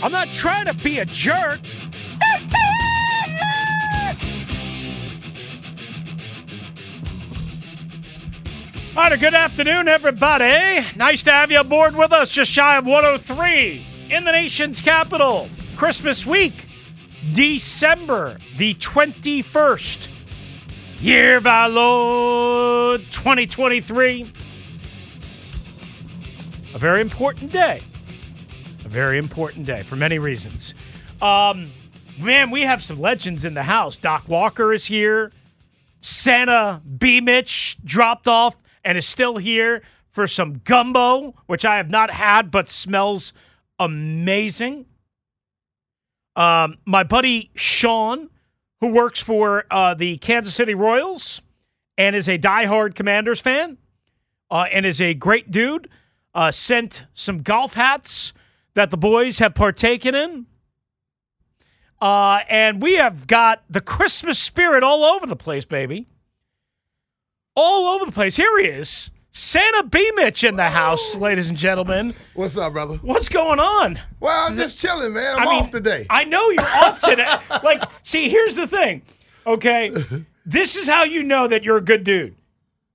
I'm not trying to be a jerk. All right, good afternoon, everybody. Nice to have you aboard with us, just shy of 103 in the nation's capital. Christmas week, December the 21st, year of our Lord 2023. A very important day. A very important day for many reasons. Um, man, we have some legends in the house. Doc Walker is here. Santa B. Mitch dropped off and is still here for some gumbo, which I have not had but smells amazing. Um, my buddy Sean, who works for uh, the Kansas City Royals and is a diehard Commanders fan uh, and is a great dude, uh, sent some golf hats that the boys have partaken in. Uh, and we have got the Christmas spirit all over the place, baby. All over the place. Here he is. Santa B. Mitch in the house, ladies and gentlemen. What's up, brother? What's going on? Well, I'm just chilling, man. I'm I mean, off today. I know you're off today. like, see, here's the thing. Okay. This is how you know that you're a good dude.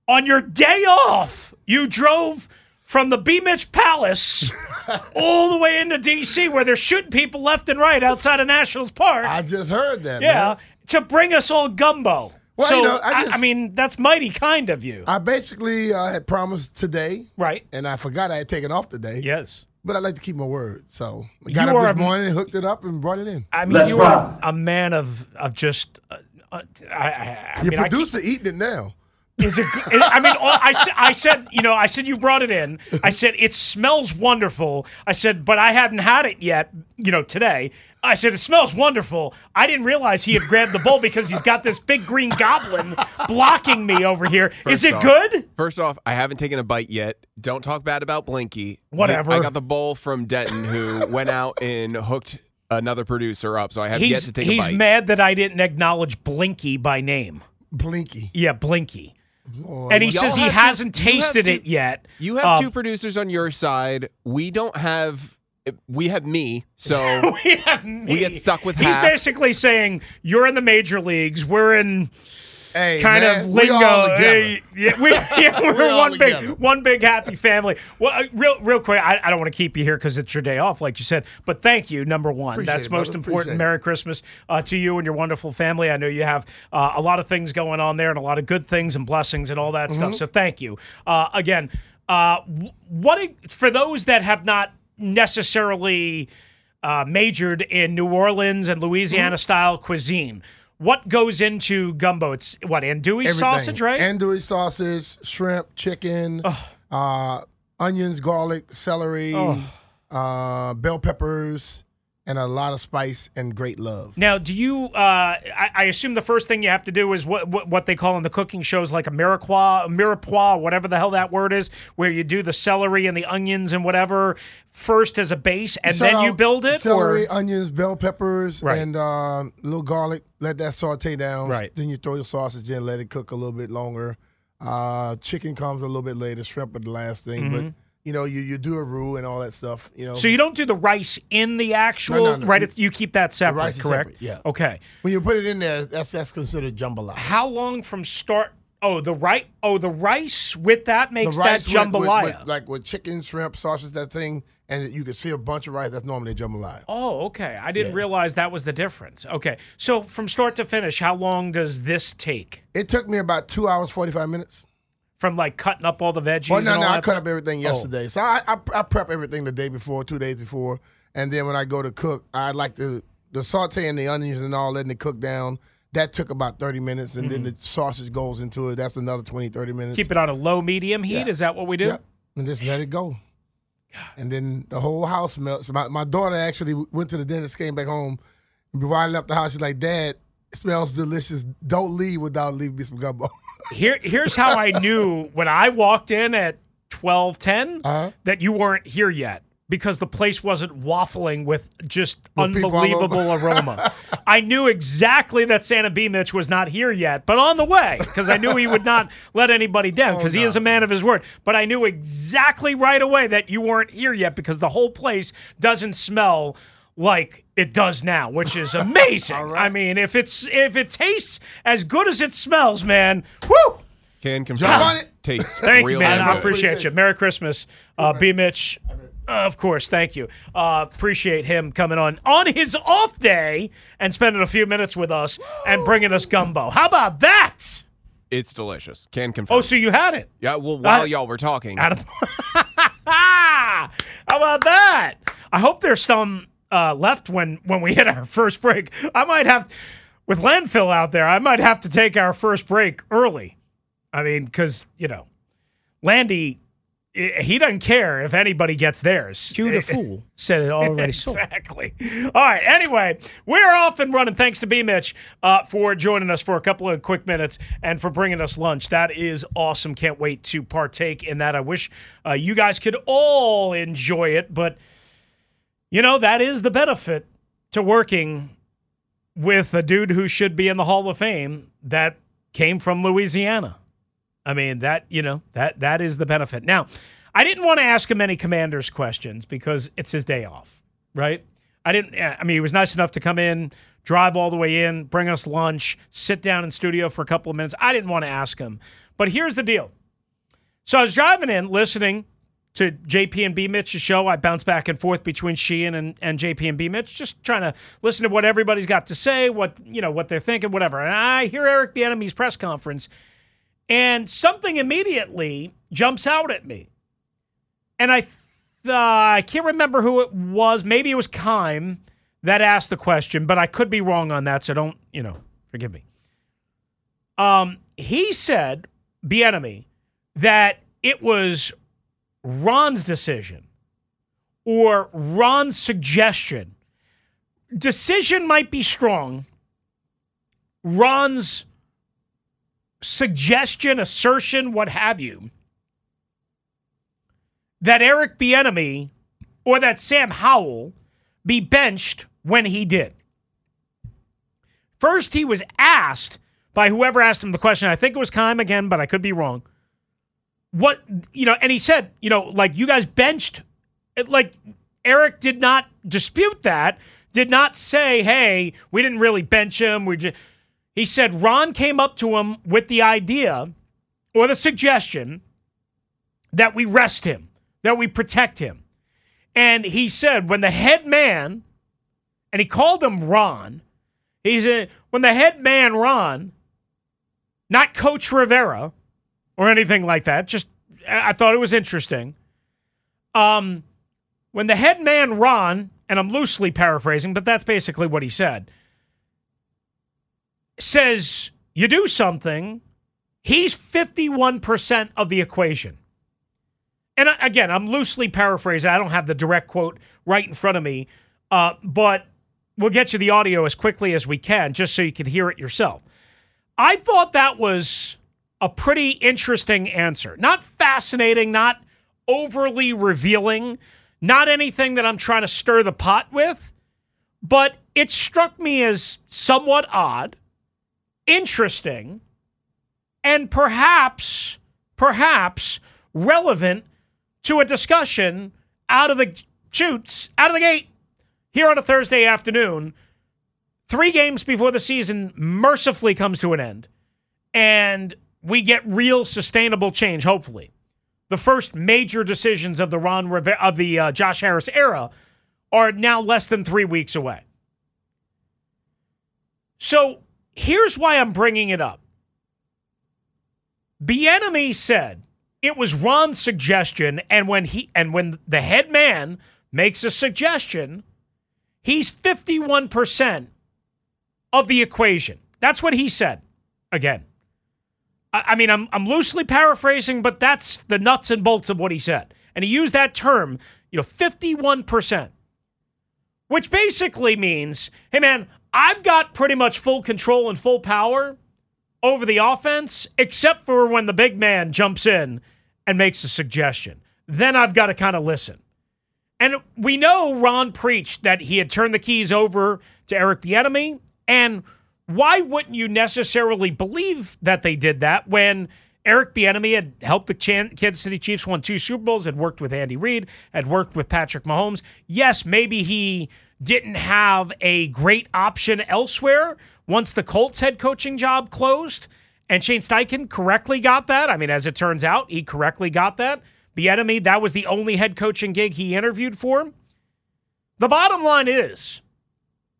On your day off, you drove from the B. Mitch Palace all the way into D.C., where they're shooting people left and right outside of Nationals Park. I just heard that. yeah, man. to bring us all gumbo. Well, so, you know, I I, just- I mean, that's mighty kind of you. I basically uh, had promised today, right. and I forgot I had taken off today. Yes. But I like to keep my word, so I You got are up this a- morning, hooked it up, and brought it in. I mean, you are a man of of just. Uh, uh, I, I, I Your mean, I producer eating it now. Is it? good? I mean, all- I, I said, you know, I said you brought it in. I said it smells wonderful. I said, but I hadn't had it yet. You know, today. I said it smells wonderful. I didn't realize he had grabbed the bowl because he's got this big green goblin blocking me over here. Is First it off- good? First off, I haven't taken a bite yet. Don't talk bad about Blinky. Whatever. I got the bowl from Denton, who went out and hooked another producer up, so I have yet He's to take he's a bite. mad that I didn't acknowledge Blinky by name. Blinky. Yeah, Blinky. Lord, And he Y'all says he have two- hasn't you have tasted two- it yet. you have Um, two producers on your side. We don't have. We have me, so we have me. get stuck with He's half. basically saying you're in the major leagues. We're in Hey, kind man, of we lingo. Hey, yeah, we, yeah, we're, We're one big, together. one big happy family. Well, uh, real, real quick, I, I don't want to keep you here because it's your day off, like you said. But thank you, number one. Appreciate That's it, most brother. important. Appreciate it. Merry Christmas uh, to you and your wonderful family. I know you have uh, a lot of things going on there and a lot of good things and blessings and all that Mm-hmm. stuff. So thank you uh, again. Uh, wh- what for those that have not necessarily uh, majored in New Orleans and Louisiana Mm-hmm. style cuisine. What goes into gumbo? It's what andouille Everything. sausage, right? Andouille sausage, shrimp, chicken, uh, onions, garlic, celery, uh, bell peppers, and a lot of spice and great love. now, do you? Uh, I, I assume the first thing you have to do is what, what what they call in the cooking shows like a mirepoix, a mirepoix, whatever the hell that word is, where you do the celery and the onions and whatever first as a base, and then you build it. Celery, or onions, bell peppers, Right. and um, a little garlic. Let that saute down. Right. Then you throw the sausage in, let it cook a little bit longer. Uh, chicken comes a little bit later. Shrimp are the last thing, but you know, you, you do a roux and all that stuff. You know. So you don't do the rice in the actual No, no, no. right? You- You keep that separate, correct? separate, yeah. Okay. when you put it in there, that's that's considered jambalaya. How long from start? Oh, the right. Oh, the rice with that makes that rice with- with- jambalaya. with- like with chicken, shrimp, sausage, that thing, and you can see a bunch of rice. That's normally jambalaya. oh, okay. I didn't Yeah. realize that was the difference. Okay. So from start to finish, how long does this take? It took me about two hours forty five minutes. From like cutting up all the veggies. Well, no, and all no, I cut stuff? up everything yesterday. So I, I I prep everything the day before, two days before, and then when I go to cook, I like the the saute and the onions and all letting it cook down. That took about 30 minutes, and then the sausage goes into it. That's another 20, 30 minutes. Mm-hmm. Keep it on a low medium heat. Yeah. Is that what we do? Yep. And just let it go. And then the whole house melts. My, my daughter actually went to the dentist, came back home. Before I left the house, she's like, Dad, it smells delicious. Don't leave without leaving me some gumbo. Here, here's how I knew when I walked in at twelve Uh-huh. that you weren't here yet because the place wasn't waffling with just With unbelievable aroma. I knew exactly that Santa B. Mitch was not here yet, but on the way because I knew he would not let anybody down because he is a man of his word. But I knew exactly right away that you weren't here yet because the whole place doesn't smell like it does now, which is amazing. I mean, if it's if it tastes as good as it smells, man, whoo! Can confirm. Jump on it. Tastes Thank real you, man. I appreciate you. Merry Christmas, uh, B. Mitch. Uh, of course, thank you. Uh, appreciate him coming on on his off day and spending a few minutes with us and bringing us gumbo. How about that? It's delicious. Can confirm. Oh, so you had it. yeah. Well, while Uh, y'all were talking, Out of- How about that? I hope there's some uh, left when when we hit our first break. I might have, with landfill out there, I might have to take our first break early. I mean, because you know, Landy, he doesn't care if anybody gets theirs. Cue the fool. Said it already sold. Exactly. All right. Anyway, we're off and running. Thanks to B Mitch uh, for joining us for a couple of quick minutes and for bringing us lunch. That is awesome. Can't wait to partake in that. I wish uh, you guys could all enjoy it, but you know that is the benefit to working with a dude who should be in the Hall of Fame that came from Louisiana. I mean that you know that that is the benefit. Now, I didn't want to ask him any Commanders questions because it's his day off, right? I didn't. Eh, I mean, he was nice enough to come in, drive all the way in, bring us lunch, sit down in studio for a couple of minutes. I didn't want to ask him, but here's the deal. So I was driving in, listening to JP and B Mitch's show. I bounce back and forth between Sheehan and, and JP and B Mitch, just trying to listen to what everybody's got to say, what you know, what they're thinking, whatever. And I hear Eric Bieniemy's press conference, and something immediately jumps out at me. And I, uh, I can't remember who it was. Maybe it was Keim that asked the question, but I could be wrong on that. So don't, you know, forgive me. Um, he said, Bieniemy, that it was Ron's decision or Ron's suggestion. Decision might be strong. Ron's suggestion, assertion, what have you, that Eric Bieniemy or that Sam Howell be benched when he did. First, he was asked by whoever asked him the question. I think it was Keim again, but I could be wrong. What you know, and he said, you know, like you guys benched, like Eric did not dispute that. Did not say, "Hey, we didn't really bench him." We just he said Ron came up to him with the idea or the suggestion that we rest him, that we protect him. And he said, when the head man, and he called him Ron, he said, when the head man, Ron, not Coach Rivera or anything like that, just I thought it was interesting. Um, when the head man, Ron, and I'm loosely paraphrasing, but that's basically what he said says you do something, he's 51% of the equation. And again, I'm loosely paraphrasing. I don't have the direct quote right in front of me, uh, but we'll get you the audio as quickly as we can just so you can hear it yourself. I thought that was a pretty interesting answer. Not fascinating, not overly revealing, not anything that I'm trying to stir the pot with, but it struck me as somewhat odd interesting and perhaps, perhaps relevant to a discussion out of the shoots, out of the gate here on a Thursday afternoon, three games before the season mercifully comes to an end, and we get real sustainable change, hopefully. The first major decisions of the Ron Rivera, of the uh, Josh Harris era are now less than three weeks away. So here's why I'm bringing it up. Bieniemy said it was Ron's suggestion, and when he and when the head man makes a suggestion, he's 51% of the equation. That's what he said. Again, I, mean, I'm I'm loosely paraphrasing, but that's the nuts and bolts of what he said, and he used that term, you know, 51%, which basically means, hey man, I've got pretty much full control and full power over the offense, except for when the big man jumps in and makes a suggestion. Then I've got to kind of listen. And we know Ron preached that he had turned the keys over to Eric Bieniemy, and why wouldn't you necessarily believe that they did that when Eric Bieniemy had helped the Kansas City Chiefs won two Super Bowls, had worked with Andy Reid, had worked with Patrick Mahomes. Yes, maybe he didn't have a great option elsewhere once the Colts head coaching job closed. And Shane Steichen correctly got that. I mean, as it turns out, he correctly got that. Bieniemy, that was the only head coaching gig he interviewed for. The bottom line is,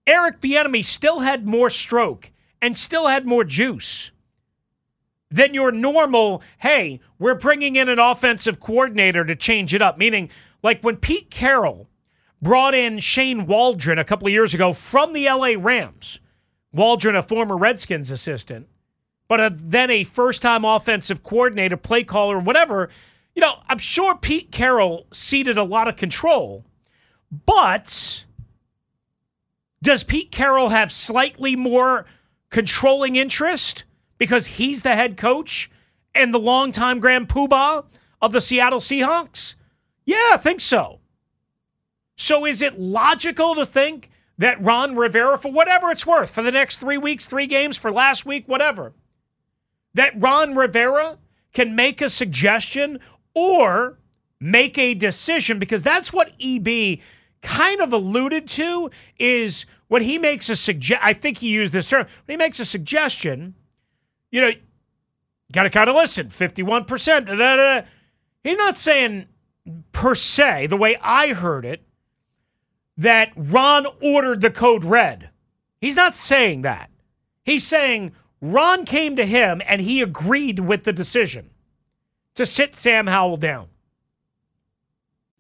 Eric Bieniemy still had more stroke and still had more juice than your normal, hey, we're bringing in an offensive coordinator to change it up. Meaning, like when Pete Carroll brought in Shane Waldron a couple of years ago from the LA Rams, Waldron, a former Redskins assistant, but a, then a first time offensive coordinator, play caller, whatever. You know, I'm sure Pete Carroll ceded a lot of control, but does Pete Carroll have slightly more controlling interest because he's the head coach and the longtime grand poobah of the Seattle Seahawks? Yeah, I think so. So is it logical to think that Ron Rivera, for whatever it's worth, for the next three weeks, three games, for last week, whatever, that Ron Rivera can make a suggestion or make a decision? Because that's what EB kind of alluded to is when he makes a suggest I think he used this term. When he makes a suggestion, you know, got to kind of listen. 51%. Da, da, da. He's not saying per se, the way I heard it, that Ron ordered the code red. He's not saying that. He's saying Ron came to him and he agreed with the decision to sit Sam Howell down.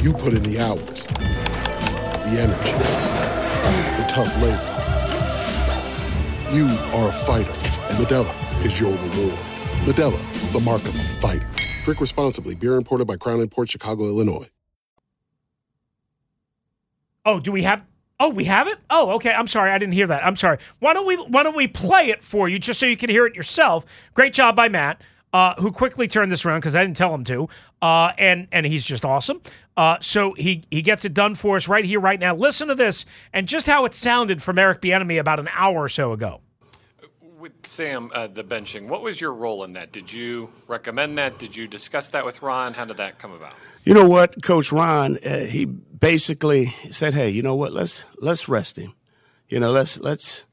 You put in the hours, the energy, the tough labor. You are a fighter, and Modelo is your reward. Modelo, the mark of a fighter. Drink responsibly. Beer imported by Crown Imports Chicago, Illinois. Oh, do we have? Oh, we have it. Oh, okay. I'm sorry, I didn't hear that. I'm sorry. Why don't we Why don't we play it for you just so you can hear it yourself? Great job by Matt. Uh, who quickly turned this around because I didn't tell him to, uh, and and he's just awesome. Uh, so he he gets it done for us right here, right now. Listen to this and just how it sounded from Eric Bieniemy about an hour or so ago. With Sam, uh, the benching, what was your role in that? Did you recommend that? Did you discuss that with Ron? How did that come about? You know what, Coach Ron, uh, he basically said, "Hey, you know what? Let's let's rest him. You know, let's let's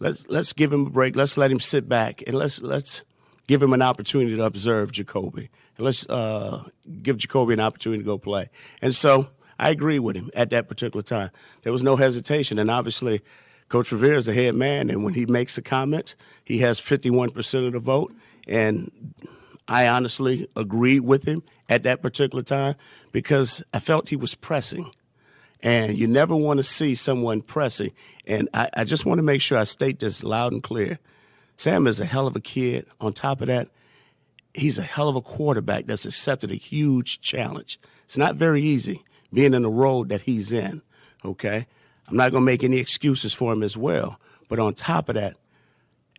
let's let's give him a break. Let's let him sit back and let's let's give him an opportunity to observe Jacoby. Let's uh, give Jacoby an opportunity to go play." And so I agree with him at that particular time. There was no hesitation, and obviously. Coach Rivera is the head man, and when he makes a comment, he has 51% of the vote. And I honestly agreed with him at that particular time because I felt he was pressing. And you never want to see someone pressing. And I, I just want to make sure I state this loud and clear. Sam is a hell of a kid. On top of that, he's a hell of a quarterback that's accepted a huge challenge. It's not very easy being in the role that he's in, okay? I'm not going to make any excuses for him as well. But on top of that,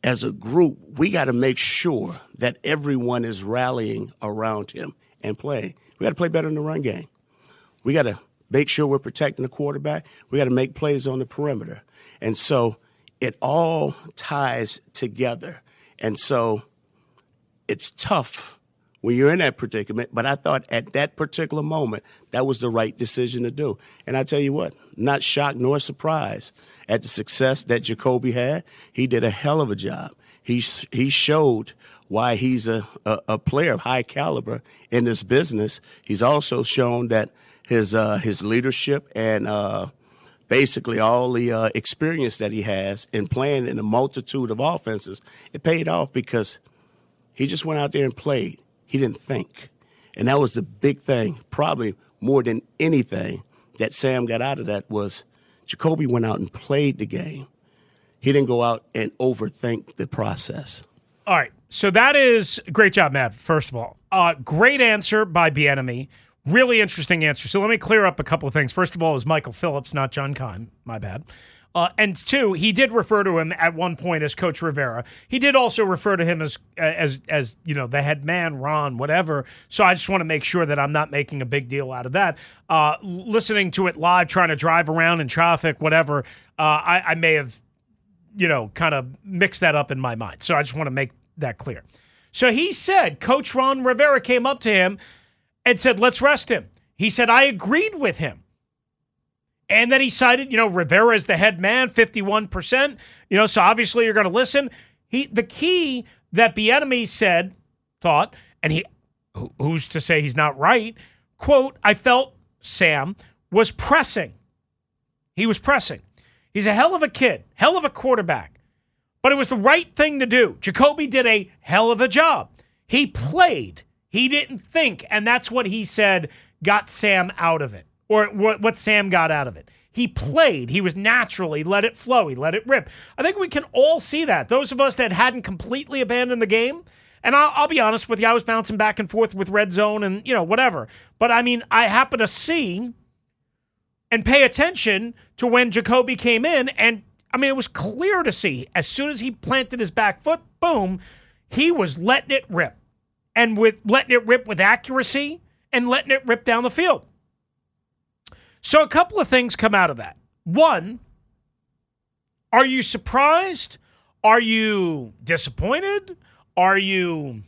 as a group, we got to make sure that everyone is rallying around him and playing. We got to play better in the run game. We got to make sure we're protecting the quarterback. We got to make plays on the perimeter. And so it all ties together. And so it's tough when you're in that predicament, but I thought at that particular moment that was the right decision to do. And I tell you what, not shocked nor surprised at the success that Jacoby had. He did a hell of a job. He he showed why he's a, a, a player of high caliber in this business. He's also shown that his uh, his leadership and uh, basically all the uh, experience that he has in playing in a multitude of offenses, it paid off because he just went out there and played. He didn't think. And that was the big thing, probably more than anything that Sam got out of that was Jacoby went out and played the game. He didn't go out and overthink the process. All right. So that is great job, Matt. First of all, uh, great answer by Bieniemy. Really interesting answer. So let me clear up a couple of things. First of all, it was Michael Phillips, not John Keim. My bad. Uh, and two, he did refer to him at one point as Coach Rivera. He did also refer to him as as as you know the head man, Ron, whatever. So I just want to make sure that I'm not making a big deal out of that. Uh, listening to it live, trying to drive around in traffic, whatever. Uh, I, I may have, you know, kind of mixed that up in my mind. So I just want to make that clear. So he said, Coach Ron Rivera came up to him and said, "Let's rest him." He said, "I agreed with him." And then he cited, you know, Rivera is the head man, 51%. You know, so obviously you're going to listen. He the key that Bieniemy said, thought, and he who's to say he's not right, quote, I felt Sam was pressing. He was pressing. He's a hell of a kid, hell of a quarterback. But it was the right thing to do. Jacoby did a hell of a job. He played. He didn't think, and that's what he said got Sam out of it or what, what Sam got out of it. He played. He was naturally let it flow. He let it rip. I think we can all see that. Those of us that hadn't completely abandoned the game, and I'll, I'll, be honest with you, I was bouncing back and forth with red zone and, you know, whatever. But I mean, I happen to see and pay attention to when Jacoby came in. And I mean, it was clear to see as soon as he planted his back foot, boom, he was letting it rip. And with letting it rip with accuracy and letting it rip down the field. So a couple of things come out of that. One, are you surprised? Are you disappointed? Are you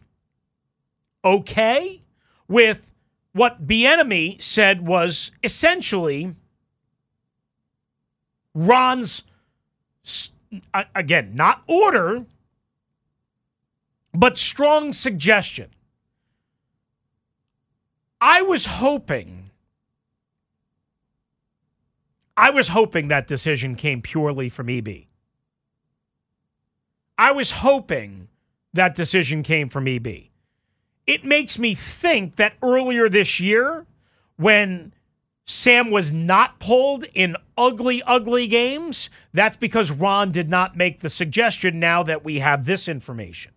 okay with what Bieniemy said was essentially Ron's again, not order, but strong suggestion. I was hoping I was hoping that decision came purely from EB. I was hoping that decision came from EB. It makes me think that earlier this year, when Sam was not pulled in ugly, ugly games, that's because Ron did not make the suggestion now that we have this information.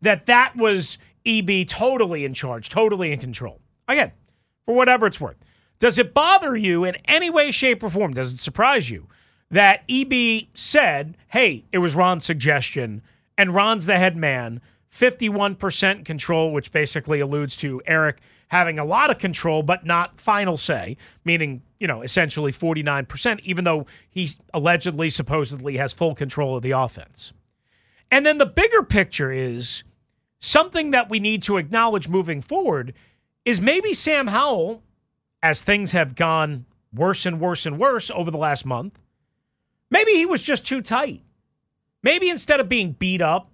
That that was EB totally in charge, totally in control. Again, for whatever it's worth. Does it bother you in any way, shape, or form? Does it surprise you that EB said, hey, it was Ron's suggestion, and Ron's the head man, 51% control, which basically alludes to Eric having a lot of control, but not final say, meaning, you know, essentially 49%, even though he allegedly, supposedly has full control of the offense. And then the bigger picture is something that we need to acknowledge moving forward is maybe Sam Howell, as things have gone worse and worse and worse over the last month, maybe he was just too tight. Maybe instead of being beat up,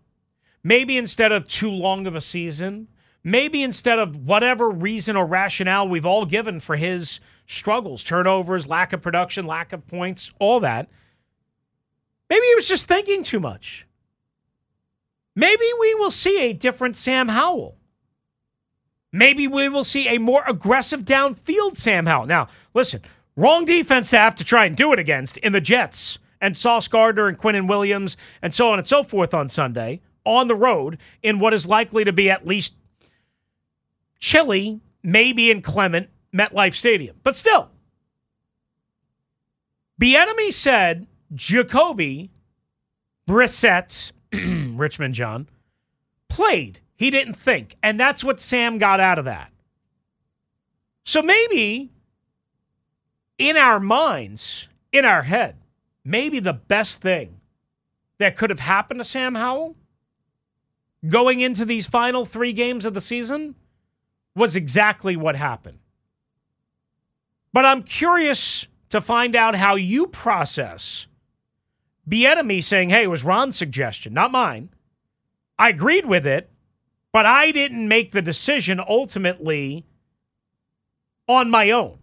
maybe instead of too long of a season, maybe instead of whatever reason or rationale we've all given for his struggles, turnovers, lack of production, lack of points, all that, maybe he was just thinking too much. Maybe we will see a different Sam Howell. Maybe we will see a more aggressive downfield Sam Howell. Now, listen, wrong defense to have to try and do it against in the Jets and Sauce Gardner and Quinnen Williams and so on and so forth on Sunday on the road in what is likely to be at least chilly, maybe inclement MetLife Stadium. But still, Bieniemy said Jacoby Brissett Richmond John, played. He didn't think. And that's what Sam got out of that. So maybe in our minds, in our head, maybe the best thing that could have happened to Sam Howell going into these final three games of the season was exactly what happened. But I'm curious to find out how you process Bieniemy saying, hey, it was Ron's suggestion, not mine. I agreed with it, but I didn't make the decision ultimately on my own.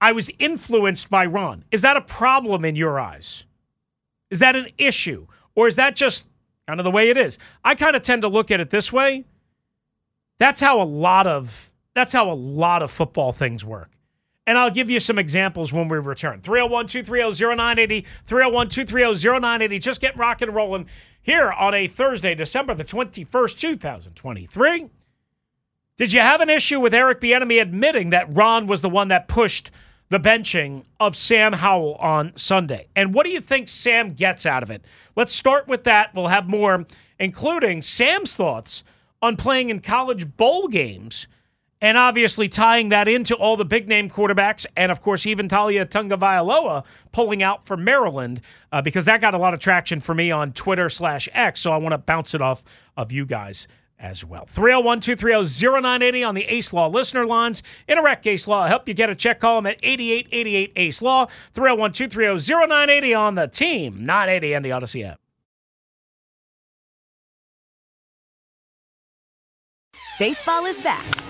I was influenced by Ron. Is that a problem in your eyes? Is that an issue? Or is that just kind of the way it is? I kind of tend to look at it this way. That's how a lot of that's how a lot of football things work. And I'll give you some examples when we return. 301 230 0980, 301 230 0980. Just get rocking and rolling here on a Thursday, December the 21st, 2023. Did you have an issue with Eric Bieniemy admitting that Ron was the one that pushed the benching of Sam Howell on Sunday? And what do you think Sam gets out of it? Let's start with that. We'll have more, including Sam's thoughts on playing in college bowl games and obviously tying that into all the big name quarterbacks, and of course, even Taulia Tagovailoa pulling out for Maryland, uh, because that got a lot of traction for me on Twitter slash X. So I want to bounce it off of you guys as well. 301 230 0980 on the Ace Law listener lines. Interact Ace Law. help you get a check. Call them at 8888 Ace Law. 301 230 0980 on the team, 980 and the Audacy app. Baseball is back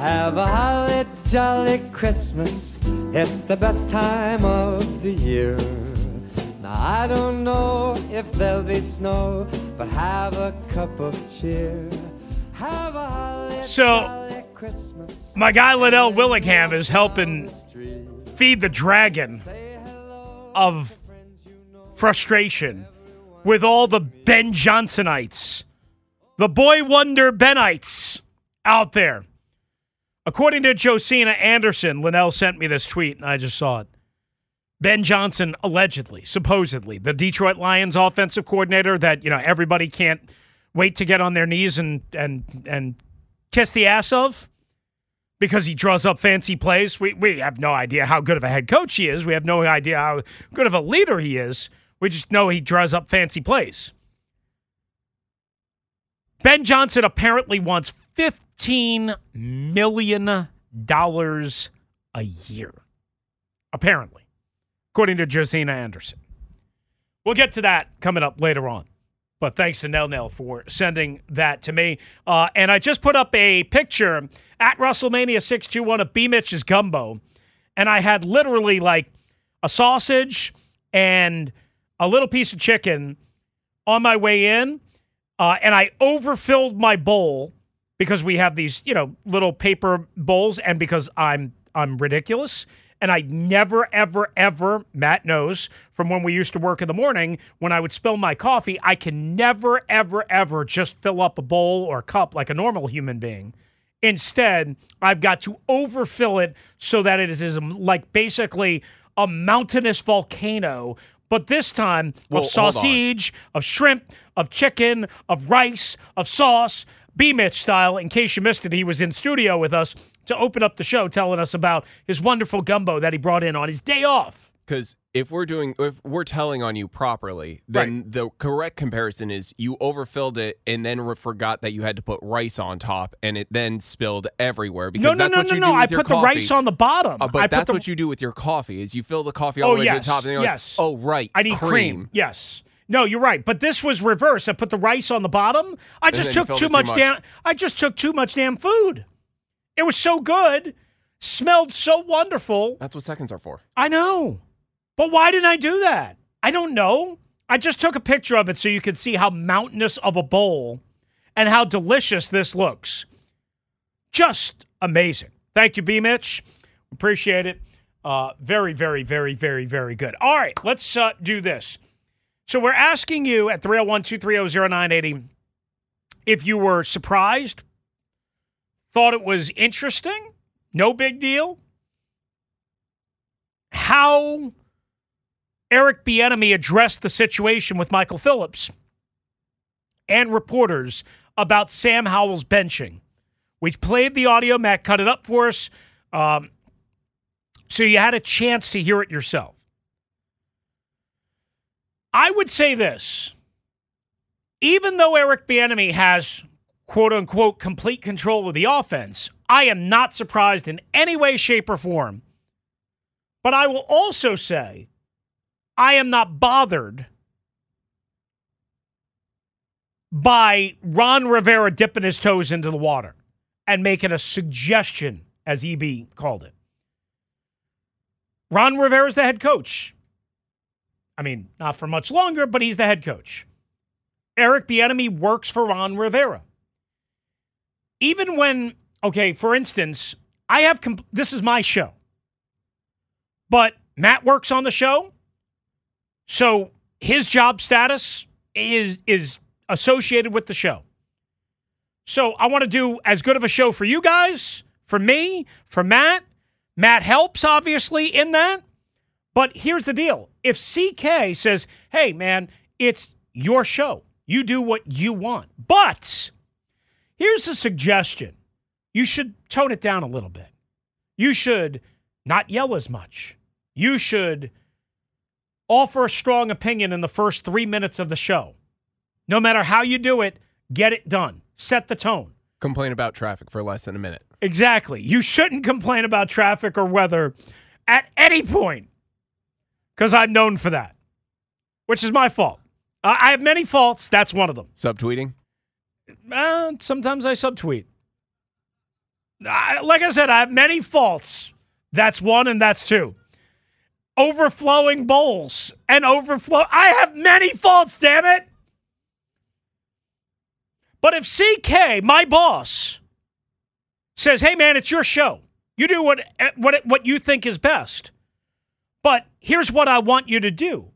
Have a holly jolly Christmas. It's the best time of the year. Now I don't know if there'll be snow, but have a cup of cheer. Have a holly so, jolly Christmas. My guy Liddell Willingham is helping feed the dragon of frustration with all the Ben Johnsonites, the boy wonder Benites out there. According to Josina Anderson, Linnell sent me this tweet, and I just saw it. Ben Johnson, allegedly, supposedly, the Detroit Lions offensive coordinator that, you know, everybody can't wait to get on their knees and and and kiss the ass of because he draws up fancy plays. We we have no idea how good of a head coach he is. We have no idea how good of a leader he is. We just know he draws up fancy plays. Ben Johnson apparently wants $15 million a year. Apparently, according to Josina Anderson. We'll get to that coming up later on. But thanks to Nell Nell for sending that to me. Uh, and I just put up a picture at Russellmania 621 of B Mitch's gumbo. And I had literally like a sausage, and a little piece of chicken on my way in, uh, and I overfilled my bowl because we have these, you know, little paper bowls, and because I'm I'm ridiculous. And I never, ever, ever, Matt knows from when we used to work in the morning, when I would spill my coffee, I can never, ever, ever just fill up a bowl or a cup like a normal human being. Instead, I've got to overfill it so that it is is like basically a mountainous volcano, but this time Well, of sausage, of shrimp, of chicken, of rice, of sauce, B Mitch style. In case you missed it, he was in studio with us to open up the show, telling us about his wonderful gumbo that he brought in on his day off. Because if we're doing, if we're telling on you properly, then the correct comparison is you overfilled it and then re- forgot that you had to put rice on top, and it then spilled everywhere. Because No, no, that's no, what no, you no. do with I put the rice on the bottom. Uh, but put that's the- what you do with your coffee is you fill the coffee all Oh the way yes, to the top, and then you're yes. like, oh right, I need cream. Yes. No, you're right. But this was reverse. I put the rice on the bottom. I just took too it too much, much. damn. I just took too much damn food. It was so good, smelled so wonderful. That's what seconds are for. I know. But why did I do that? I don't know. I just took a picture of it so you could see how mountainous of a bowl and how delicious this looks. Just amazing. Thank you, B. Mitch. Appreciate it. Uh, very, very, very, very, very good. All right, let's uh, do this. So we're asking you at 301 230 0980 if you were surprised, thought it was interesting, no big deal, how Eric Bieniemy addressed the situation with Michael Phillips and reporters about Sam Howell's benching. We played the audio. Matt cut it up for us, um, so you had a chance to hear it yourself. I would say this: even though Eric Bieniemy has "quote unquote" complete control of the offense, I am not surprised in any way, shape, or form. But I will also say I am not bothered by Ron Rivera dipping his toes into the water and making a suggestion, as EB called it. Ron Rivera is the head coach. I mean, not for much longer, but he's the head coach. Eric Bieniemy works for Ron Rivera. Even when, okay, for instance, I have, comp- this is my show, but Matt works on the show. So his job status is is associated with the show. So I want to do as good of a show for you guys, for me, for Matt. Matt helps obviously in that. But here's the deal. If CK says, "Hey man, it's your show. You do what you want." But here's a suggestion. You should tone it down a little bit. You should not yell as much. You should offer a strong opinion in the first three minutes of the show. No matter how you do it, get it done. Set the tone. Complain about traffic for less than a minute. Exactly. You shouldn't complain about traffic or weather at any point because I'm known for that, which is my fault. Uh, I have many faults. That's one of them. Subtweeting? Uh, sometimes I subtweet. I, like I said, I have many faults. That's one and that's two. Overflowing bowls and overflow. I have many faults, damn it. But if CK, my boss, says, "Hey man, it's your show. You do what what what you think is best." But here's what I want you to do.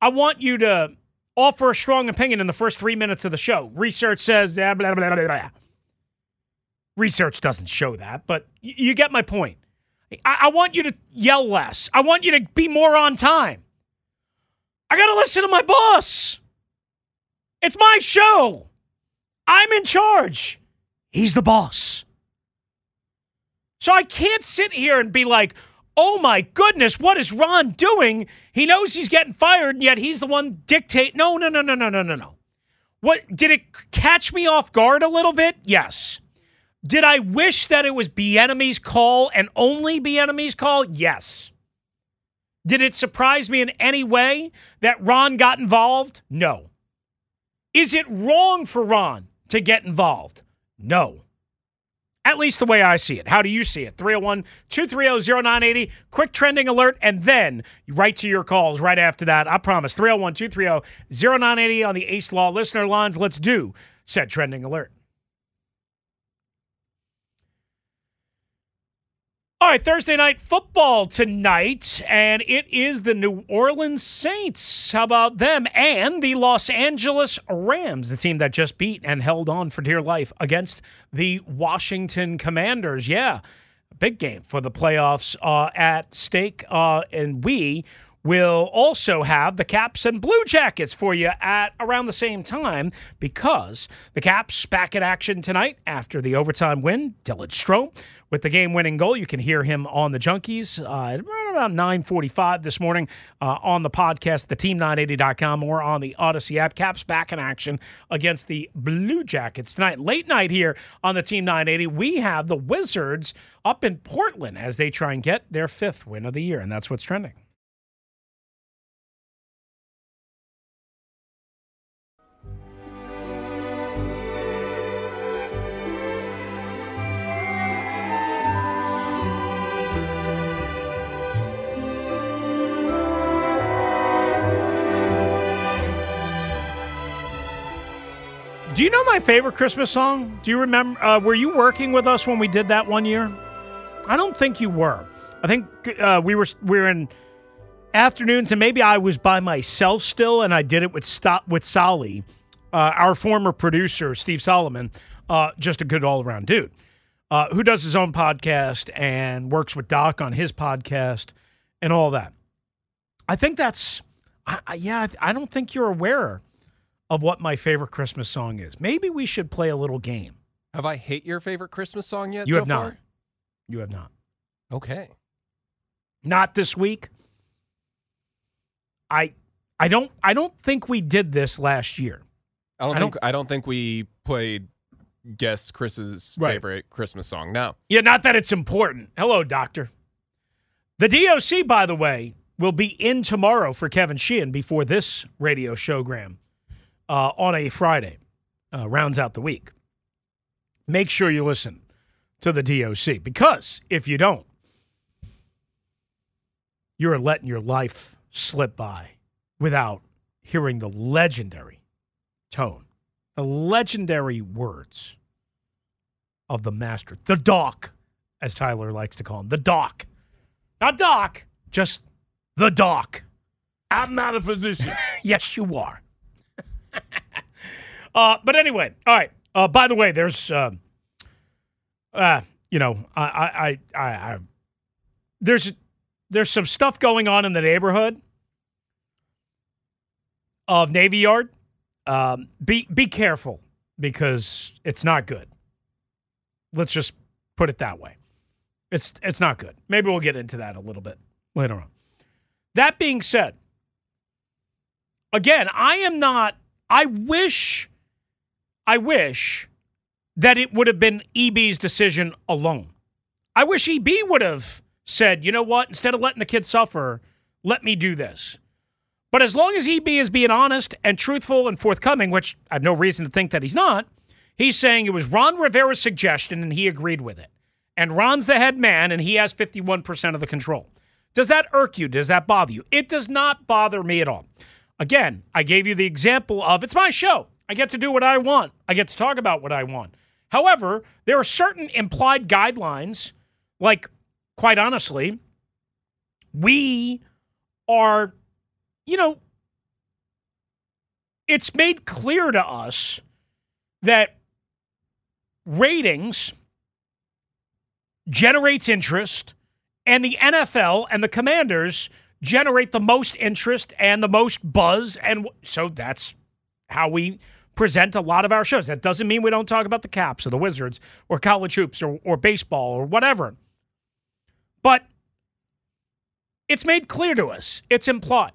I want you to offer a strong opinion in the first 3 minutes of the show. Research says blah blah blah blah. blah. Research doesn't show that, but you get my point. I, I want you to yell less. I want you to be more on time. I got to listen to my boss. It's my show. I'm in charge. He's the boss. So I can't sit here and be like, oh my goodness, what is Ron doing? He knows he's getting fired, and yet he's the one dictate. No, no, no, no, no, no, no, no. What did it catch me off guard a little bit? Yes. Did I wish that it was Bieniemy's call and only Bieniemy's call? Yes. Did it surprise me in any way that Ron got involved? No. Is it wrong for Ron to get involved? No. At least the way I see it. How do you see it? 301 230 0980. Quick trending alert, and then right to your calls right after that. I promise. 301 230 0980 on the Ace Law listener lines. Let's do said trending alert. All right, Thursday night football tonight, and it is the New Orleans Saints. How about them? And the Los Angeles Rams, the team that just beat and held on for dear life against the Washington Commanders. Yeah, big game for the playoffs uh, at stake. Uh, and we will also have the Caps and Blue Jackets for you at around the same time because the Caps back in action tonight after the overtime win. Dylan Strome with the game-winning goal. You can hear him on the Junkies uh, at around 9:45 this morning uh, on the podcast, theteam980.com, or on the Audacy app. Caps back in action against the Blue Jackets tonight. Late night here on the Team 980, we have the Wizards up in Portland as they try and get their fifth win of the year, and that's what's trending. Do you know my favorite Christmas song? Do you remember? Uh, were you working with us when we did that one year? I don't think you were. I think uh, we were we were in afternoons, and maybe I was by myself still, and I did it with stop with Solly, uh, our former producer Steve Solomon, uh, just a good all around dude, uh, who does his own podcast and works with Doc on his podcast and all that. I think that's, I, I, yeah, I don't think you're aware of what my favorite Christmas song is. Maybe we should play a little game. Have I hit your favorite Christmas song yet? You so have not. far? You have not. Okay. Not this week. I I don't I don't think we did this last year. I don't I think I don't think we played guess Chris's Right. favorite Christmas song. No. Yeah, not that it's important. Hello, doctor. The DOC, by the way, will be in tomorrow for Kevin Sheehan before this radio showgram uh, on a Friday. Uh, rounds out the week. Make sure you listen to the DOC because if you don't, you're letting your life slip by without hearing the legendary tone, the legendary words of the master, the doc, as Tyler likes to call him, the doc. Not doc, just the doc. I'm not a physician. yes, you are. uh, but anyway, all right. Uh, by the way, there's, uh, uh, you know, I, I, I, I, there's, there's some stuff going on in the neighborhood of Navy Yard. Um, be, be careful because it's not good. Let's just put it that way. It's, it's not good. Maybe we'll get into that a little bit later on. That being said, again, I am not, I wish, I wish that it would have been EB's decision alone. I wish EB would have said, you know what, instead of letting the kid suffer, let me do this. But as long as EB is being honest and truthful and forthcoming, which I have no reason to think that he's not, he's saying it was Ron Rivera's suggestion and he agreed with it. And Ron's the head man and he has 51% of the control. Does that irk you? Does that bother you? It does not bother me at all. Again, I gave you the example of it's my show. I get to do what I want. I get to talk about what I want. However, there are certain implied guidelines, like, quite honestly, we are, you know, it's made clear to us that ratings generates interest and the NFL and the Commanders generate the most interest and the most buzz and so that's how we present a lot of our shows. That doesn't mean we don't talk about the Caps or the Wizards or college hoops or, or baseball or whatever. But it's made clear to us, it's implied.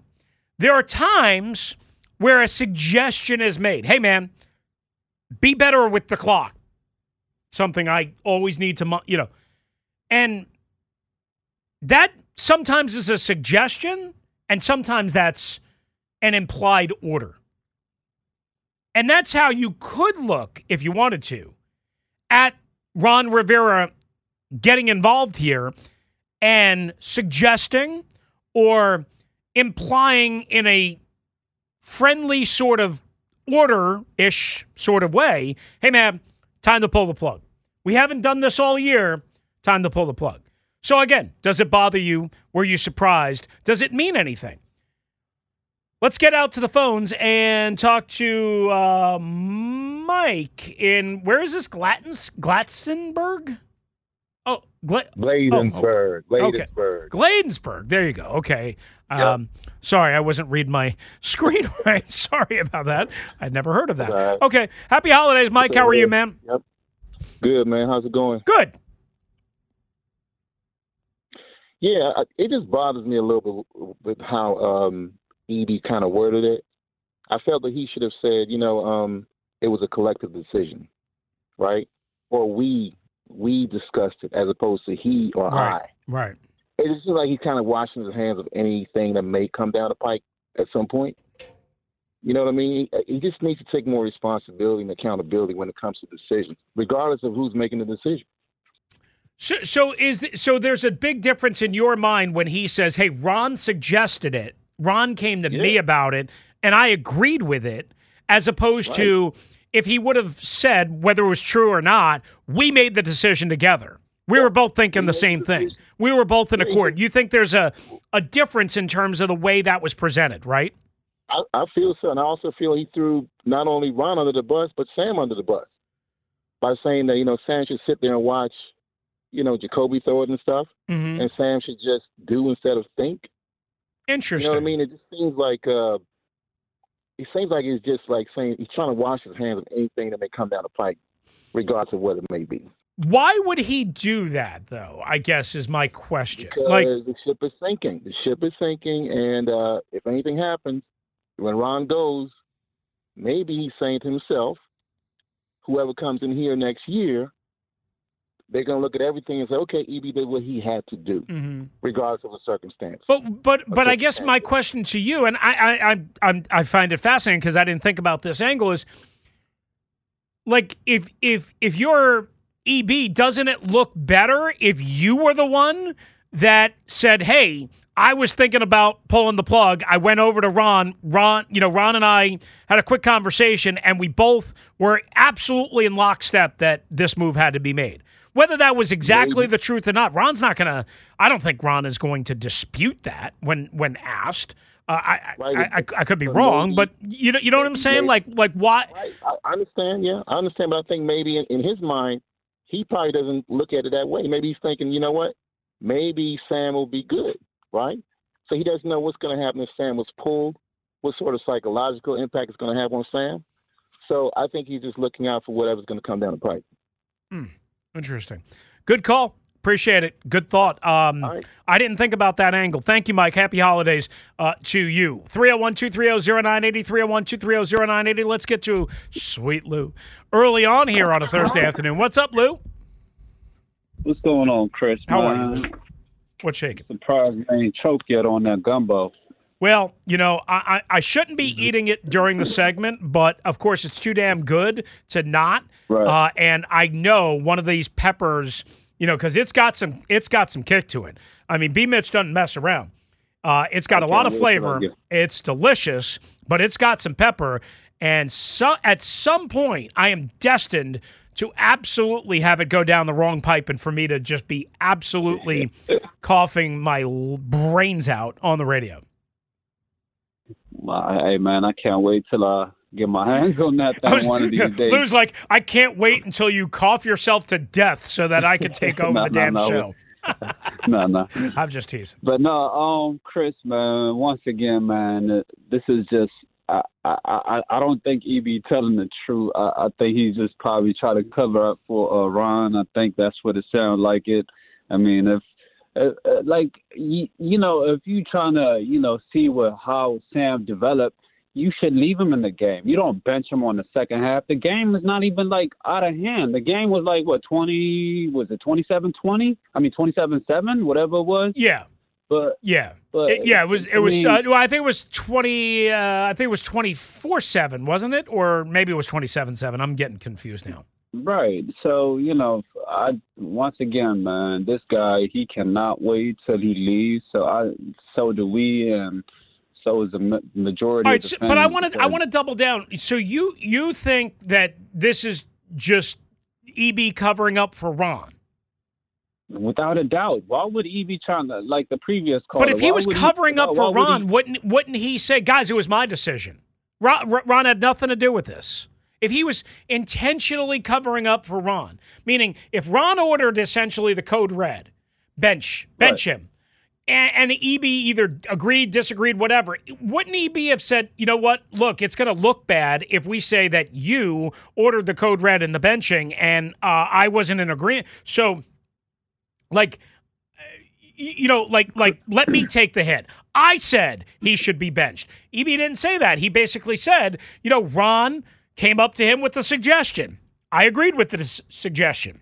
There are times where a suggestion is made. Hey, man, be better with the clock. Something I always need to, you know. And that sometimes is a suggestion, and sometimes that's an implied order. And that's how you could look, if you wanted to, at Ron Rivera getting involved here and suggesting or implying in a friendly sort of order ish sort of way hey, man, time to pull the plug. We haven't done this all year. Time to pull the plug. So, again, does it bother you? Were you surprised? Does it mean anything? Let's get out to the phones and talk to uh, Mike in where is this? Glattens? Oh, Gla- Bladensburg. Oh, okay. Bladensburg. Gladensburg. There you go. Okay. Um, Sorry, I wasn't reading my screen right. Sorry about that. I'd never heard of that. right. Okay. Happy holidays, Mike. How are you, man? Yep. Good, man. How's it going? Good. Yeah, it just bothers me a little bit with how um, Edie kind of worded it. I felt that he should have said, you know, um, it was a collective decision, right? Or we we discussed it as opposed to he or Right. I. Right. It just seems like he's kind of washing his hands of anything that may come down the pike at some point. You know what I mean? He, he just needs to take more responsibility and accountability when it comes to decisions, regardless of who's making the decision. So, so is th- so there's a big difference in your mind when he says, "Hey, Ron suggested it. Ron came to me about it, and I agreed with it," as opposed to if he would have said whether it was true or not, "We made the decision together. We were both thinking the same thing. We were both in accord." You think there's a a difference in terms of the way that was presented, right? I, I feel so, and I also feel he threw not only Ron under the bus, but Sam under the bus by saying that you know Sam should sit there and watch, you know, Jacoby throw it and stuff, Mhm. and Sam should just do instead of think. Interesting. You know what I mean? It just seems like uh, it seems like he's just like saying he's trying to wash his hands of anything that may come down the pike, regardless of what it may be. Why would he do that, though? I guess is my question. Because Like, the ship is sinking. The ship is sinking, and uh, if anything happens, when Ron goes, maybe he's saying to himself, whoever comes in here next year, they're going to look at everything and say, okay, EB did what he had to do, Mhm. regardless of the circumstance. But but but I guess my question to you, and I I I I'm, I find it fascinating because I didn't think about this angle is like if if if you're EB, doesn't it look better if you were the one that said, "Hey, I was thinking about pulling the plug. I went over to Ron. Ron, you know, Ron and I had a quick conversation, and we both were absolutely in lockstep that this move had to be made." Whether that was exactly the truth or not, Ron's not going to. I don't think Ron is going to dispute that when when asked. Uh, I, I, I, I could be But wrong, maybe- but you know you know what I'm saying? Like like why? I, I understand, yeah, I understand, but I think maybe in, in his mind, he probably doesn't look at it that way. Maybe he's thinking, you know what? Maybe Sam will be good, right? So he doesn't know what's going to happen if Sam was pulled, what sort of psychological impact it's going to have on Sam. So I think he's just looking out for whatever's going to come down the pipe. Hmm. Interesting. Good call. Appreciate it. Good thought. Um, I didn't think about that angle. Thank you, Mike. Happy holidays uh, to you. 301 230 0980, 301 230 0980. Let's get to Sweet Lou early on here on a Thursday afternoon. What's up, Lou? What's going on, Chris? How are man? you? What's shaking? Surprised you ain't choked yet on that gumbo. Well, you know, I, I, I shouldn't be eating it during the segment, but of course it's too damn good to not. Right. Uh, and I know one of these peppers, you know, because it's got some it's got some kick to it. I mean, B Mitch doesn't mess around. Uh, it's got a lot of can't wait till I flavor. It's delicious, but it's got some pepper. And so at some point, I am destined to absolutely have it go down the wrong pipe, and for me to just be absolutely coughing my brains out on the radio. Hey, man, I can't wait till I get my hands on that I thing was- one of these days. Lou's like, I can't wait until you cough yourself to death so that I can take over No, the no, damn no. show. no, no. I'm just teasing. But no, um, Chris, man, once again, man, uh, this is just. I I I I don't think EB telling the truth. I, I think he's just probably trying to cover up for uh, Ron. I think that's what it sounds like. It. I mean, if uh, uh, like you, you know, if you trying to you know see what how Sam developed, you should leave him in the game. You don't bench him on the second half. The game is not even like out of hand. The game was like what twenty was it twenty seven twenty? I mean twenty seven seven, whatever it was. Yeah. But yeah, but It- yeah, it was. It I was. mean- uh, well, I think it was twenty. Uh, I think it was twenty four seven, wasn't it? Or maybe it was twenty seven seven. I'm getting confused now. Right. So, you know, I once again, man, this guy he cannot wait till he leaves. So I so do we and so is the majority All of the so, but I want to I want to double down. So you you think that this is just EB covering up for Ron? without a doubt. Why would EB trying to like the previous call? But if he was covering up for Ron, wouldn't wouldn't he say, "Guys, it was my decision. Ron, Ron had nothing to do with this." If he was intentionally covering up for Ron, meaning if Ron ordered essentially the code red, bench bench him, and, and EB either agreed, disagreed, whatever, wouldn't EB have said, "You know what? Look, it's going to look bad if we say that you ordered the code red in the benching and uh, I wasn't in agreement." So, like you know, like like let me take the hit. I said he should be benched. EB didn't say that. He basically said, you know, Ron came up to him with the suggestion. I agreed with the s- suggestion.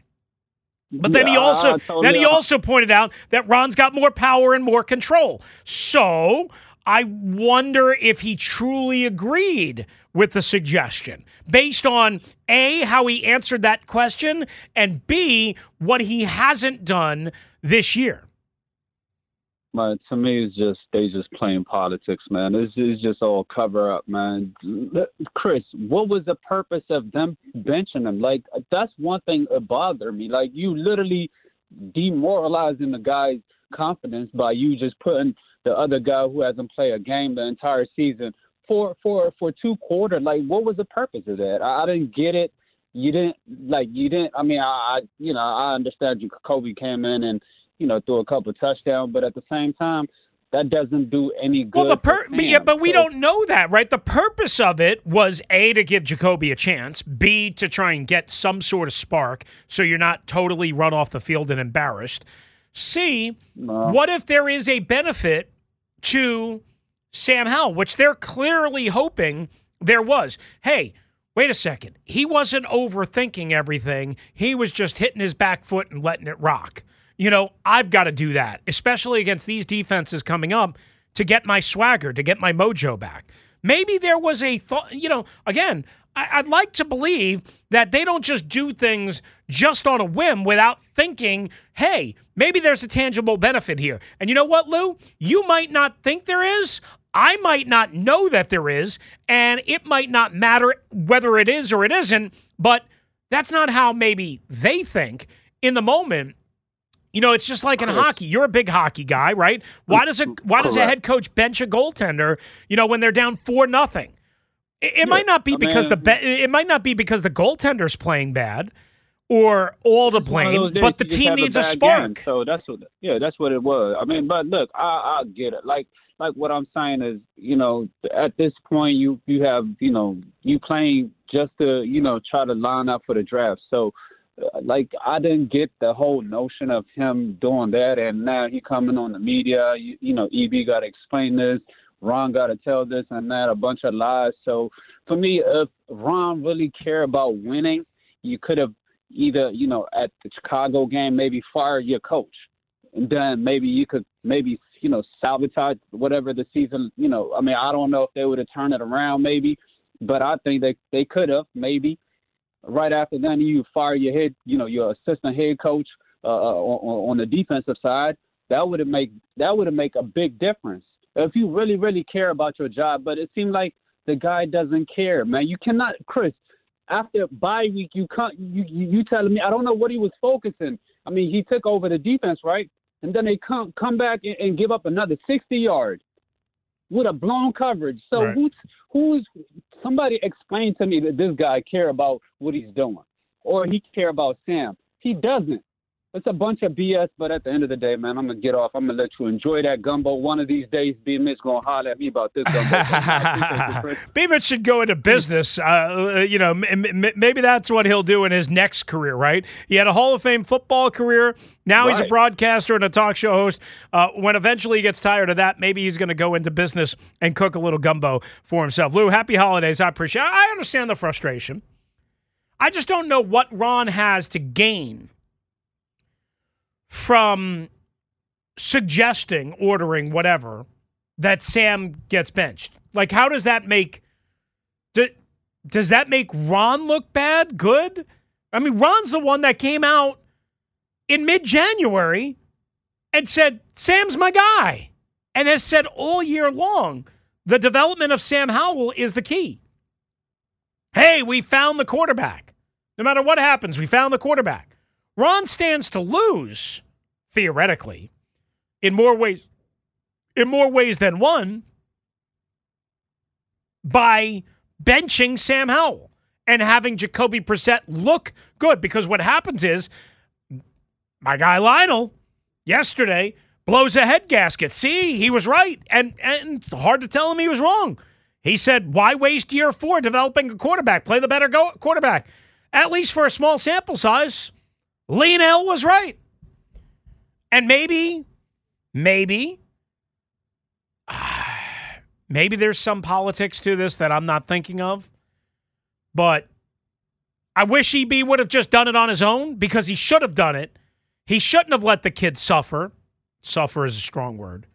But then he Yeah, I- also then he also pointed out that Ron's got more power and more control. So I wonder if he truly agreed with the suggestion based on A, how he answered that question, and B, what he hasn't done this year. But to me, it's just they just playing politics, man. It's, it's just all cover up, man. Chris, what was the purpose of them benching him? Like that's one thing that bothered me. Like you literally demoralizing the guy's confidence by you just putting the other guy who hasn't played a game the entire season for for for two quarters. Like what was the purpose of that? I, I didn't get it. You didn't like you didn't. I mean, I, I you know I understand you. Kobe came in and you know threw a couple touchdowns, but at the same time, that doesn't do any good. Well, the per- but yeah, but we So- don't know that, right? The purpose of it was A, to give Jacoby a chance, B, to try and get some sort of spark so you're not totally run off the field and embarrassed. C, what if there is a benefit to Sam Howell, which they're clearly hoping there was? Hey, wait a second. He wasn't overthinking everything, he was just hitting his back foot and letting it rock. You know, I've got to do that, especially against these defenses coming up to get my swagger, to get my mojo back. Maybe there was a thought, you know, again, I, I'd like to believe that they don't just do things just on a whim without thinking, hey, maybe there's a tangible benefit here. And you know what, Lou? You might not think there is. I might not know that there is. And it might not matter whether it is or it isn't. But that's not how maybe they think in the moment. You know, it's just like in hockey. You're a big hockey guy, right? Why mm, does a why does a head coach bench a goaltender? You know, when they're down four nothing. It, it might not be I because the mean- be- it might not be because the goaltender's playing bad, or all to blame, but the team needs a bad spark. game. So that's what, yeah, that's what it was. I mean, but look, I, I get it. Like, like what I'm saying is, you know, at this point, you you have, you know, you playing just to, you know, try to line up for the draft. So, like, I didn't get the whole notion of him doing that, and now he coming on the media. You, you know, EB got to explain this. Ron got to tell this and that, a bunch of lies. So, for me, if Ron really care about winning, you could have either, you know, at the Chicago game, maybe fire your coach. And then maybe you could maybe, you know, sabotage whatever the season, you know, I mean, I don't know if they would have turned it around maybe, but I think they, they could have maybe. Right after then, you fire your head, you know, your assistant head coach uh, on, on the defensive side. That would make that would make a big difference if you really really care about your job. But it seemed like the guy doesn't care, man. You cannot, Chris. After bye week, you can't. You you, you telling me I don't know what he was focusing. I mean, he took over the defense, right? And then they come come back and, and give up another sixty yards with a blown coverage. So Right. who's who's somebody explain to me that this guy care about what he's doing, or he care about Sam? He doesn't. It's a bunch of BS. But at the end of the day, man, I'm gonna get off. I'm gonna let you enjoy that gumbo. One of these days, B Mitch gonna holler at me about this gumbo. Beavis should go into business. Uh, you know, m- m- maybe that's what he'll do in his next career, right? He had a Hall of Fame football career. Now he's a broadcaster and a talk show host. Uh, when eventually he gets tired of that, maybe he's going to go into business and cook a little gumbo for himself. Lou, happy holidays. I appreciate I understand the frustration. I just don't know what Ron has to gain from suggesting, ordering, whatever, that Sam gets benched. Like, how does that make? Do, does that make Ron look bad? Good? I mean, Ron's the one that came out in mid January and said, Sam's my guy, and has said all year long the development of Sam Howell is the key. Hey, we found the quarterback. No matter what happens, we found the quarterback. Ron stands to lose, theoretically, in more ways in more ways than one by benching Sam Howell and having Jacoby Brissett look good. Because what happens is my guy Lionel yesterday blows a head gasket. See, he was right. And and hard to tell him he was wrong. He said, why waste year four developing a quarterback? Play the better go- quarterback. At least for a small sample size, Lionel was right. And maybe, maybe, maybe there's some politics to this that I'm not thinking of. But I wish EB would have just done it on his own because he should have done it. He shouldn't have let the kid suffer. Suffer is a strong word.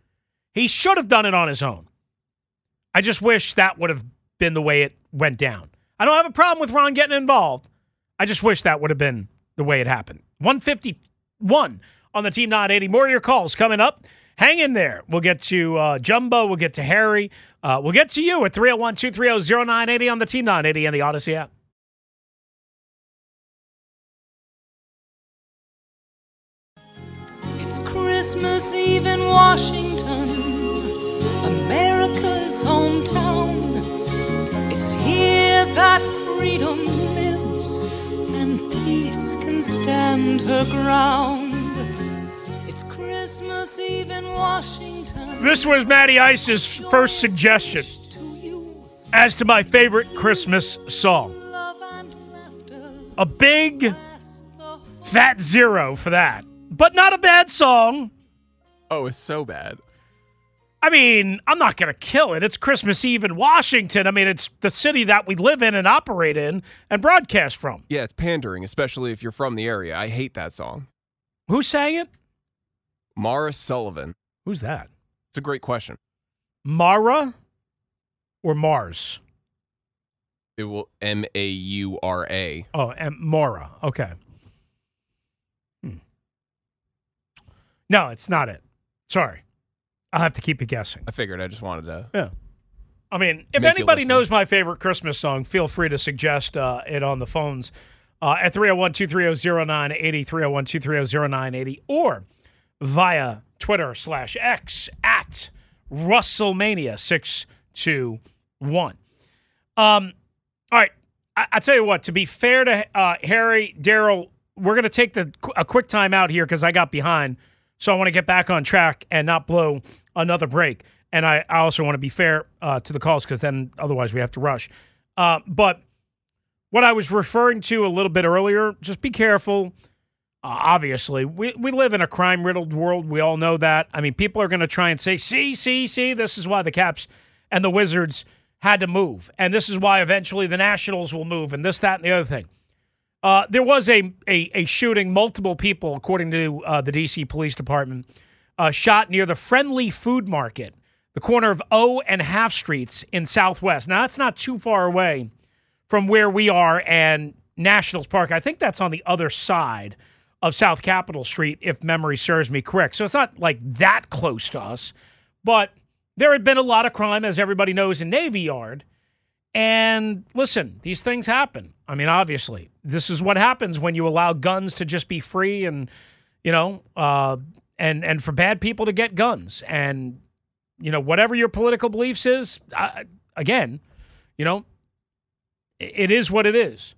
He should have done it on his own. I just wish that would have been the way it went down. I don't have a problem with Ron getting involved. I just wish that would have been the way it happened. 151 on the Team 980. More of your calls coming up. Hang in there. We'll get to uh, Jumbo. We'll get to Harry. Uh, we'll get to you at 301 230 0980 on the Team 980 and the Audacy app. It's Christmas Eve in Washington, America's hometown. It's here that can stand her ground. It's Christmas Eve in Washington. This was Maddie Ice's first suggestion as to my favorite Christmas song. A big fat zero for that. But not a bad song. Oh, it's so bad. I mean, I'm not going to kill it. It's Christmas Eve in Washington. I mean, it's the city that we live in and operate in and broadcast from. Yeah, it's pandering, especially if you're from the area. I hate that song. Who sang it? Mara Sullivan. Who's that? It's a great question. Mara or Mars? It will M A U R A. Oh, and Mara. Okay. Hmm. No, it's not it. Sorry. I'll have to keep you guessing. I figured. I just wanted to. Yeah. I mean, if Make anybody knows my favorite Christmas song, feel free to suggest uh, it on the phones uh, at 301 230 0980, 301 230 0980, or via Twitter slash X at Russellmania 621. Um, all right. I, I tell you what, to be fair to uh, Harry, Daryl, we're going to take the a quick time out here because I got behind. So I want to get back on track and not blow another break. And I, I also want to be fair uh, to the calls because then otherwise we have to rush. Uh, but what I was referring to a little bit earlier, just be careful. Uh, obviously, we, we live in a crime riddled world. We all know that. I mean, people are going to try and say, see, see, see, this is why the Caps and the Wizards had to move. And this is why eventually the Nationals will move, and this, that, and the other thing. Uh, there was a, a, a shooting, multiple people, according to uh, the D.C. Police Department, uh, shot near the Friendly Food Market, the corner of O and Half Streets in Southwest. Now, that's not too far away from where we are and Nationals Park. I think that's on the other side of South Capitol Street, if memory serves me correct. So it's not like that close to us, but there had been a lot of crime, as everybody knows, in Navy Yard. And listen, these things happen. I mean, obviously, this is what happens when you allow guns to just be free and, you know, uh, and and for bad people to get guns. And you know, whatever your political beliefs is, I, again, you know, it- is what it is.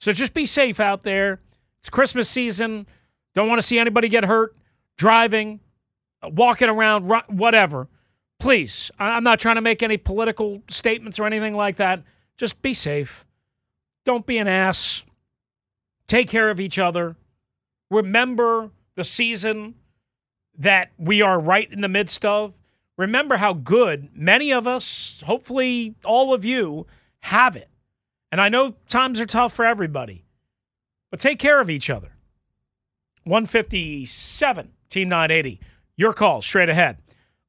So just be safe out there. It's Christmas season. Don't want to see anybody get hurt driving, walking around, whatever. Please, I'm not trying to make any political statements or anything like that. Just be safe. Don't be an ass. Take care of each other. Remember the season that we are right in the midst of. Remember how good many of us, hopefully all of you, have it. And I know times are tough for everybody, but take care of each other. 157, Team 980. Your call straight ahead